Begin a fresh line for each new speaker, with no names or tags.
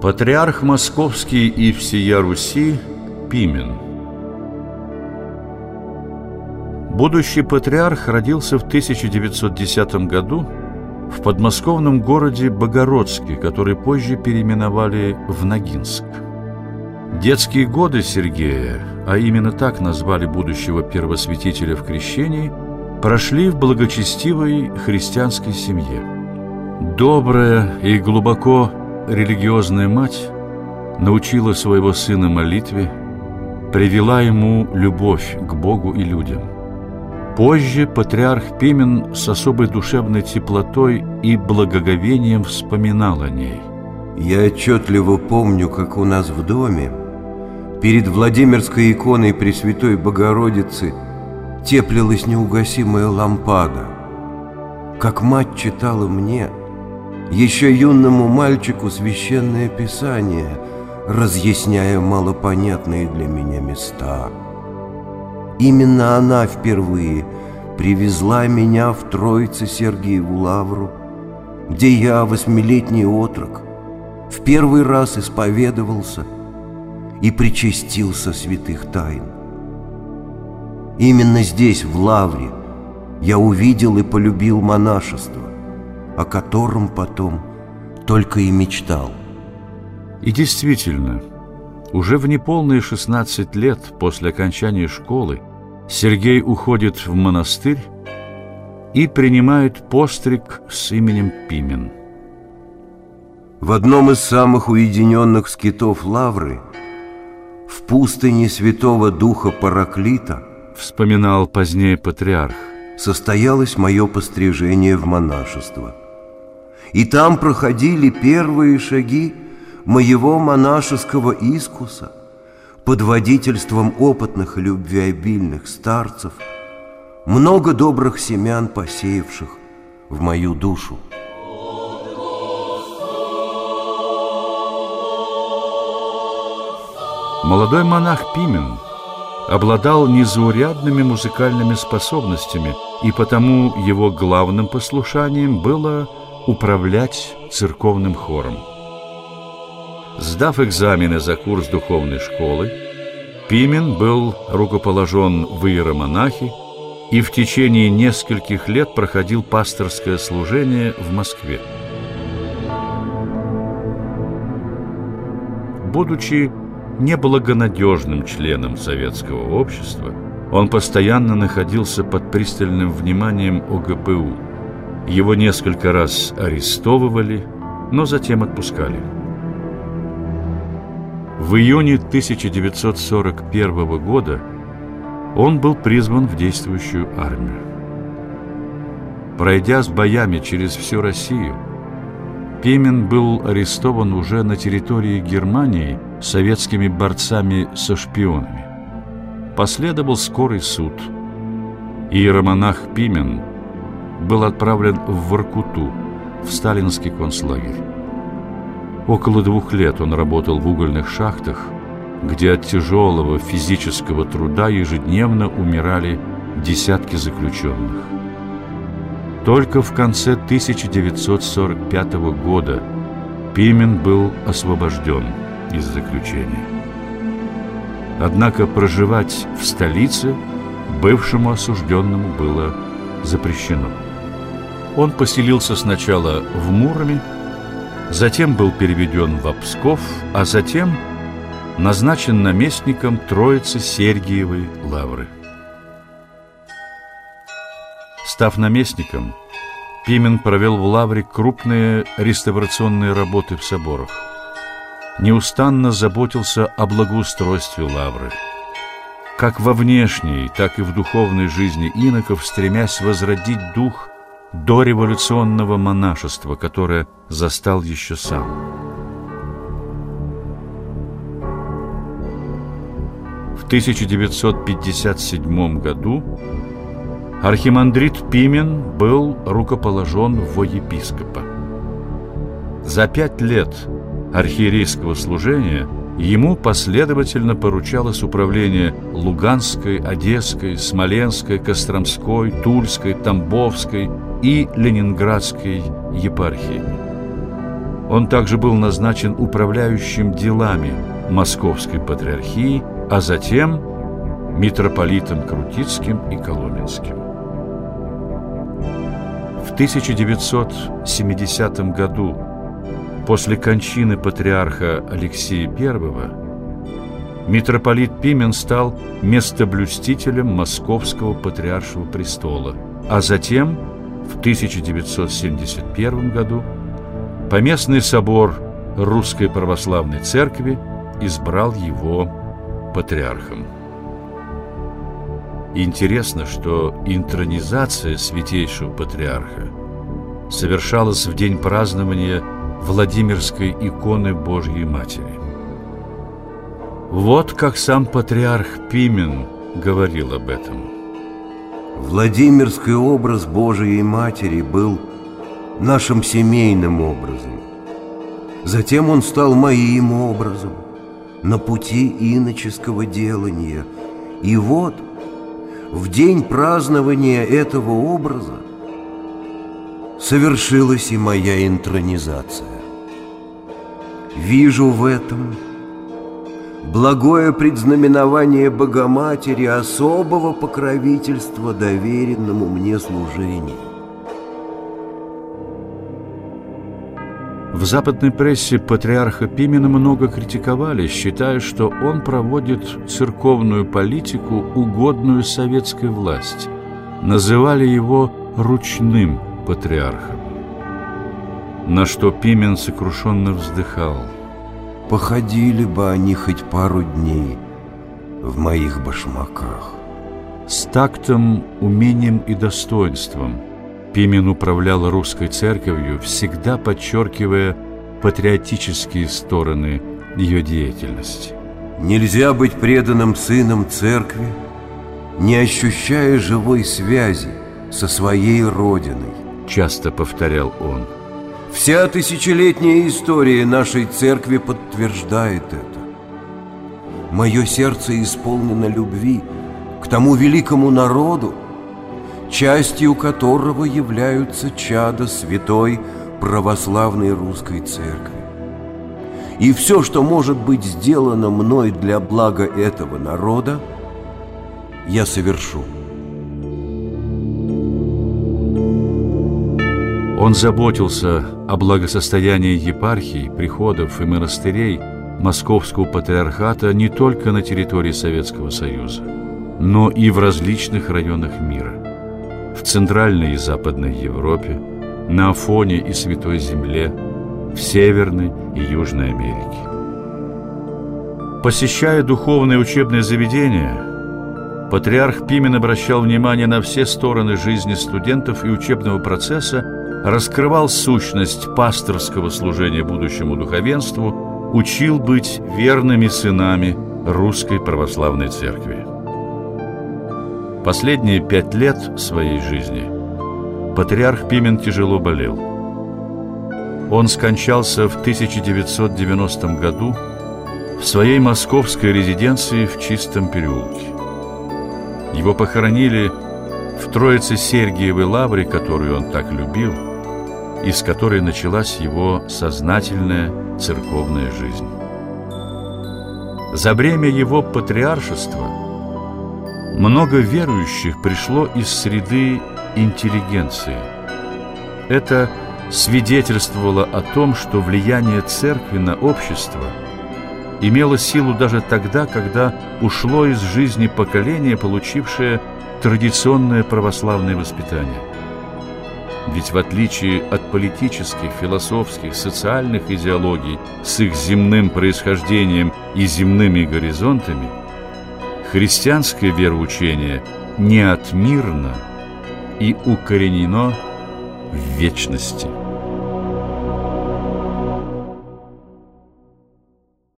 Патриарх Московский и всея Руси Пимен Будущий патриарх родился в 1910 году в подмосковном городе Богородске, который позже переименовали в Ногинск. Детские годы Сергея, а именно так назвали будущего первосвятителя в крещении, прошли в благочестивой христианской семье. Добрая и глубоко религиозная мать научила своего сына молитве, привела ему любовь к Богу и людям. Позже патриарх Пимен с особой душевной теплотой и благоговением вспоминал о ней.
Я отчетливо помню, как у нас в доме перед Владимирской иконой Пресвятой Богородицы теплилась неугасимая лампада. Как мать читала мне – еще юному мальчику священное писание, разъясняя малопонятные для меня места. Именно она впервые привезла меня в Троице Сергиеву Лавру, где я, восьмилетний отрок, в первый раз исповедовался и причастился святых тайн. Именно здесь, в Лавре, я увидел и полюбил монашество о котором потом только и мечтал.
И действительно, уже в неполные 16 лет после окончания школы Сергей уходит в монастырь и принимает постриг с именем Пимен.
В одном из самых уединенных скитов Лавры, в пустыне Святого Духа Параклита,
вспоминал позднее патриарх,
состоялось мое пострижение в монашество – и там проходили первые шаги моего монашеского искуса под водительством опытных и любвеобильных старцев, много добрых семян посеявших в мою душу.
Молодой монах Пимен обладал незаурядными музыкальными способностями, и потому его главным послушанием было управлять церковным хором. Сдав экзамены за курс духовной школы, Пимен был рукоположен в иеромонахи и в течение нескольких лет проходил пасторское служение в Москве. Будучи неблагонадежным членом советского общества, он постоянно находился под пристальным вниманием ОГПУ – его несколько раз арестовывали, но затем отпускали. В июне 1941 года он был призван в действующую армию. Пройдя с боями через всю Россию, Пимен был арестован уже на территории Германии советскими борцами со шпионами. Последовал скорый суд. Иеромонах Пимен – был отправлен в Воркуту, в сталинский концлагерь. Около двух лет он работал в угольных шахтах, где от тяжелого физического труда ежедневно умирали десятки заключенных. Только в конце 1945 года Пимен был освобожден из заключения. Однако проживать в столице бывшему осужденному было запрещено. Он поселился сначала в Муроме, затем был переведен в Псков, а затем назначен наместником Троицы Сергиевой Лавры. Став наместником, Пимен провел в Лавре крупные реставрационные работы в соборах. Неустанно заботился о благоустройстве Лавры. Как во внешней, так и в духовной жизни иноков, стремясь возродить дух дореволюционного монашества, которое застал еще сам. В 1957 году архимандрит Пимен был рукоположен во епископа. За пять лет архиерейского служения ему последовательно поручалось управление Луганской, Одесской, Смоленской, Костромской, Тульской, Тамбовской, и Ленинградской епархии. Он также был назначен управляющим делами Московской Патриархии, а затем митрополитом Крутицким и Коломенским. В 1970 году, после кончины патриарха Алексея I, митрополит Пимен стал местоблюстителем Московского патриаршего престола, а затем в 1971 году Поместный собор Русской Православной Церкви избрал его патриархом. Интересно, что интронизация святейшего патриарха совершалась в день празднования Владимирской иконы Божьей Матери. Вот как сам патриарх Пимен говорил об этом.
Владимирский образ Божией Матери был нашим семейным образом. Затем он стал моим образом на пути иноческого делания. И вот в день празднования этого образа совершилась и моя интронизация. Вижу в этом благое предзнаменование Богоматери особого покровительства доверенному мне служению.
В западной прессе патриарха Пимена много критиковали, считая, что он проводит церковную политику, угодную советской власти. Называли его «ручным патриархом». На что Пимен сокрушенно вздыхал.
«Походили бы они хоть пару дней в моих башмаках».
С тактом, умением и достоинством – Пимен управлял русской церковью, всегда подчеркивая патриотические стороны ее деятельности.
Нельзя быть преданным сыном церкви, не ощущая живой связи со своей родиной,
часто повторял он.
Вся тысячелетняя история нашей церкви подтверждает это. Мое сердце исполнено любви к тому великому народу, частью которого являются чада святой православной русской церкви. И все, что может быть сделано мной для блага этого народа, я совершу.
Он заботился о благосостоянии епархий, приходов и монастырей Московского патриархата не только на территории Советского Союза, но и в различных районах мира в Центральной и Западной Европе, на Афоне и Святой Земле, в Северной и Южной Америке. Посещая духовные учебные заведения, патриарх Пимен обращал внимание на все стороны жизни студентов и учебного процесса, раскрывал сущность пасторского служения будущему духовенству, учил быть верными сынами Русской Православной Церкви. Последние пять лет своей жизни патриарх Пимен тяжело болел. Он скончался в 1990 году в своей московской резиденции в Чистом переулке. Его похоронили в Троице-Сергиевой лавре, которую он так любил, и с которой началась его сознательная церковная жизнь. За время его патриаршества – много верующих пришло из среды интеллигенции. Это свидетельствовало о том, что влияние церкви на общество имело силу даже тогда, когда ушло из жизни поколение, получившее традиционное православное воспитание. Ведь в отличие от политических, философских, социальных идеологий с их земным происхождением и земными горизонтами – христианское вероучение неотмирно и укоренено в вечности.